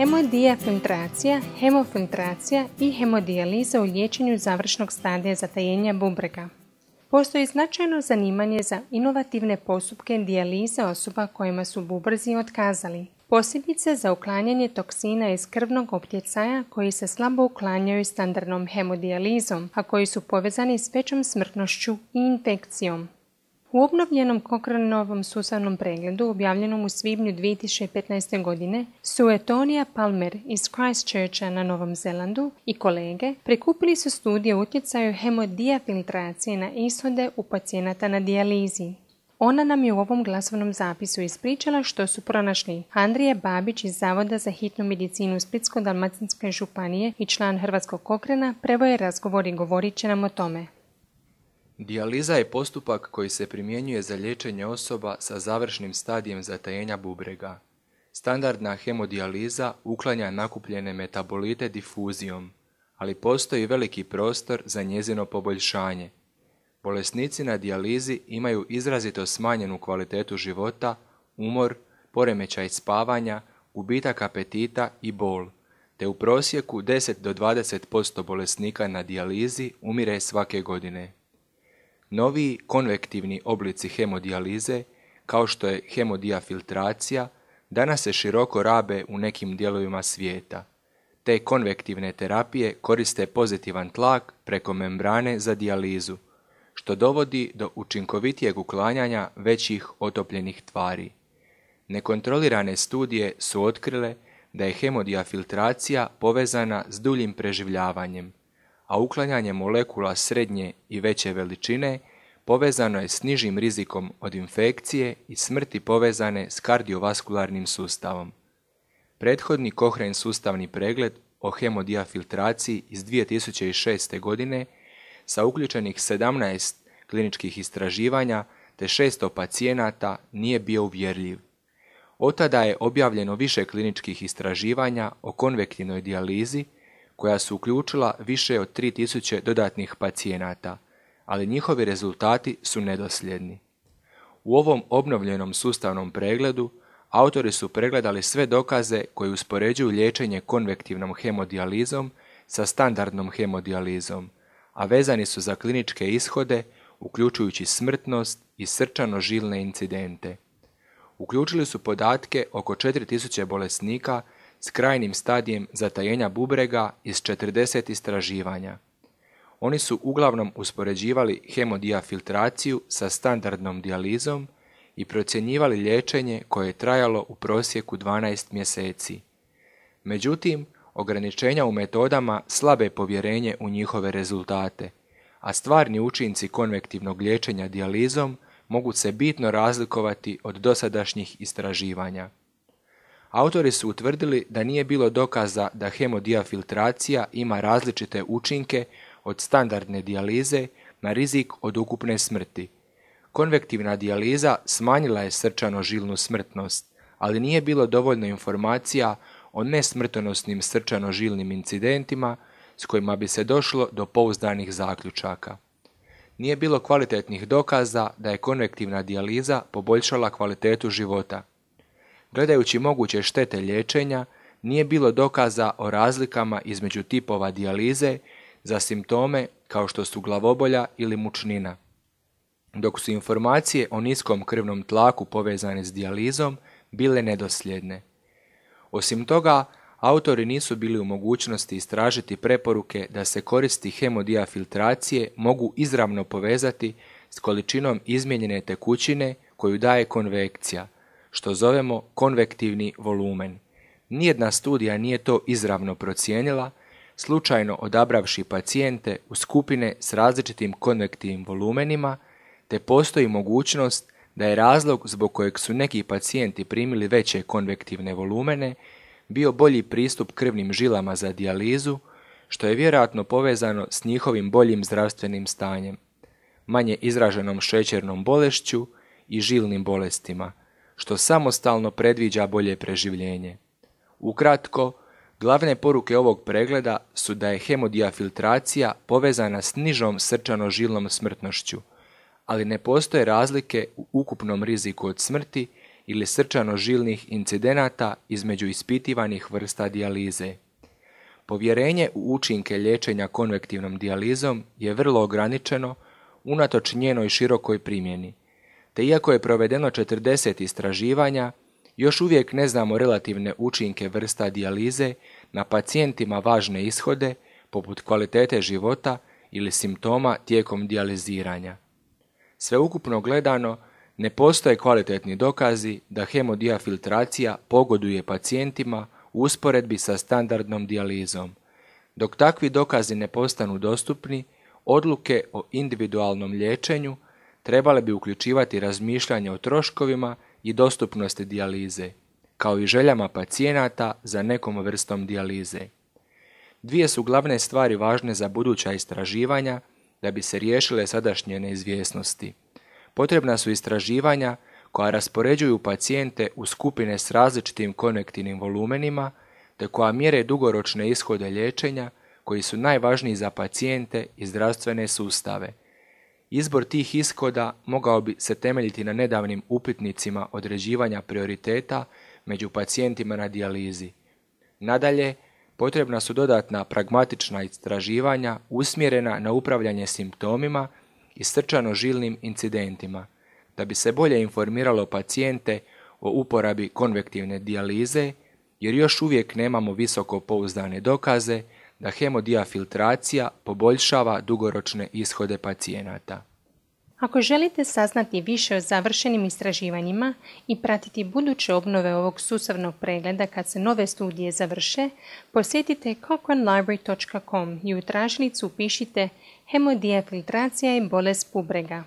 Hemodijafiltracija, hemofiltracija i hemodijaliza u liječenju završnog stadija zatajenja bubrega. Postoji značajno zanimanje za inovativne postupke dijalize osoba kojima su bubrzi otkazali, posebice za uklanjanje toksina iz krvnog optjecaja koji se slabo uklanjaju standardnom hemodijalizom, a koji su povezani s većom smrtnošću i infekcijom. U obnovljenom Kokranovom sustavnom pregledu objavljenom u svibnju 2015. godine su Etonija Palmer iz Christchurcha na Novom Zelandu i kolege prikupili su studije utjecaju hemodijafiltracije na ishode u pacijenata na dijalizi. Ona nam je u ovom glasovnom zapisu ispričala što su pronašli. Andrija Babić iz Zavoda za hitnu medicinu Splitsko-Dalmatinske županije i član Hrvatskog kokrena prevoje razgovor i govorit će nam o tome. Dijaliza je postupak koji se primjenjuje za liječenje osoba sa završnim stadijem zatajenja bubrega. Standardna hemodijaliza uklanja nakupljene metabolite difuzijom, ali postoji veliki prostor za njezino poboljšanje. Bolesnici na dijalizi imaju izrazito smanjenu kvalitetu života, umor, poremećaj spavanja, gubitak apetita i bol, te u prosjeku 10 do 20% bolesnika na dijalizi umire svake godine. Novi konvektivni oblici hemodijalize, kao što je hemodijafiltracija, danas se široko rabe u nekim dijelovima svijeta. Te konvektivne terapije koriste pozitivan tlak preko membrane za dijalizu, što dovodi do učinkovitijeg uklanjanja većih otopljenih tvari. Nekontrolirane studije su otkrile da je hemodijafiltracija povezana s duljim preživljavanjem, a uklanjanje molekula srednje i veće veličine povezano je s nižim rizikom od infekcije i smrti povezane s kardiovaskularnim sustavom. Prethodni Kohren sustavni pregled o hemodijafiltraciji iz 2006. godine sa uključenih 17 kliničkih istraživanja te 600 pacijenata nije bio uvjerljiv. Od tada je objavljeno više kliničkih istraživanja o konvektivnoj dijalizi koja su uključila više od 3000 dodatnih pacijenata, ali njihovi rezultati su nedosljedni. U ovom obnovljenom sustavnom pregledu autori su pregledali sve dokaze koji uspoređuju liječenje konvektivnom hemodijalizom sa standardnom hemodijalizom, a vezani su za kliničke ishode, uključujući smrtnost i srčano-žilne incidente. Uključili su podatke oko 4000 bolesnika s krajnim stadijem zatajenja bubrega iz 40 istraživanja. Oni su uglavnom uspoređivali hemodijafiltraciju sa standardnom dijalizom i procjenjivali liječenje koje je trajalo u prosjeku 12 mjeseci. Međutim, ograničenja u metodama slabe povjerenje u njihove rezultate, a stvarni učinci konvektivnog liječenja dijalizom mogu se bitno razlikovati od dosadašnjih istraživanja. Autori su utvrdili da nije bilo dokaza da hemodijafiltracija ima različite učinke od standardne dijalize na rizik od ukupne smrti. Konvektivna dijaliza smanjila je srčano-žilnu smrtnost, ali nije bilo dovoljno informacija o nesmrtonosnim srčano-žilnim incidentima s kojima bi se došlo do pouzdanih zaključaka. Nije bilo kvalitetnih dokaza da je konvektivna dijaliza poboljšala kvalitetu života. Gledajući moguće štete liječenja, nije bilo dokaza o razlikama između tipova dijalize za simptome kao što su glavobolja ili mučnina. Dok su informacije o niskom krvnom tlaku povezane s dijalizom bile nedosljedne. Osim toga, autori nisu bili u mogućnosti istražiti preporuke da se koristi hemodijafiltracije mogu izravno povezati s količinom izmijenjene tekućine koju daje konvekcija, što zovemo konvektivni volumen. Nijedna studija nije to izravno procijenila, slučajno odabravši pacijente u skupine s različitim konvektivnim volumenima, te postoji mogućnost da je razlog zbog kojeg su neki pacijenti primili veće konvektivne volumene bio bolji pristup krvnim žilama za dijalizu, što je vjerojatno povezano s njihovim boljim zdravstvenim stanjem, manje izraženom šećernom bolešću i žilnim bolestima, što samostalno predviđa bolje preživljenje. Ukratko, Glavne poruke ovog pregleda su da je hemodijafiltracija povezana s nižom srčano-žilnom smrtnošću, ali ne postoje razlike u ukupnom riziku od smrti ili srčano-žilnih incidenata između ispitivanih vrsta dijalize. Povjerenje u učinke liječenja konvektivnom dijalizom je vrlo ograničeno unatoč njenoj širokoj primjeni, te iako je provedeno 40 istraživanja, još uvijek ne znamo relativne učinke vrsta dijalize na pacijentima važne ishode poput kvalitete života ili simptoma tijekom dijaliziranja. Sveukupno gledano, ne postoje kvalitetni dokazi da hemodiafiltracija pogoduje pacijentima u usporedbi sa standardnom dijalizom. Dok takvi dokazi ne postanu dostupni, odluke o individualnom liječenju trebale bi uključivati razmišljanje o troškovima i dostupnosti dijalize, kao i željama pacijenata za nekom vrstom dijalize. Dvije su glavne stvari važne za buduća istraživanja da bi se riješile sadašnje neizvjesnosti. Potrebna su istraživanja koja raspoređuju pacijente u skupine s različitim konektivnim volumenima te koja mjere dugoročne ishode liječenja koji su najvažniji za pacijente i zdravstvene sustave. Izbor tih ishoda mogao bi se temeljiti na nedavnim upitnicima određivanja prioriteta među pacijentima na dijalizi. Nadalje, potrebna su dodatna pragmatična istraživanja usmjerena na upravljanje simptomima i srčano-žilnim incidentima, da bi se bolje informiralo pacijente o uporabi konvektivne dijalize, jer još uvijek nemamo visoko pouzdane dokaze da hemodiafiltracija poboljšava dugoročne ishode pacijenata. Ako želite saznati više o završenim istraživanjima i pratiti buduće obnove ovog sustavnog pregleda kad se nove studije završe, posjetite cochranelibrary.com i u tražnicu upišite hemodiafiltracija i bolest pubrega.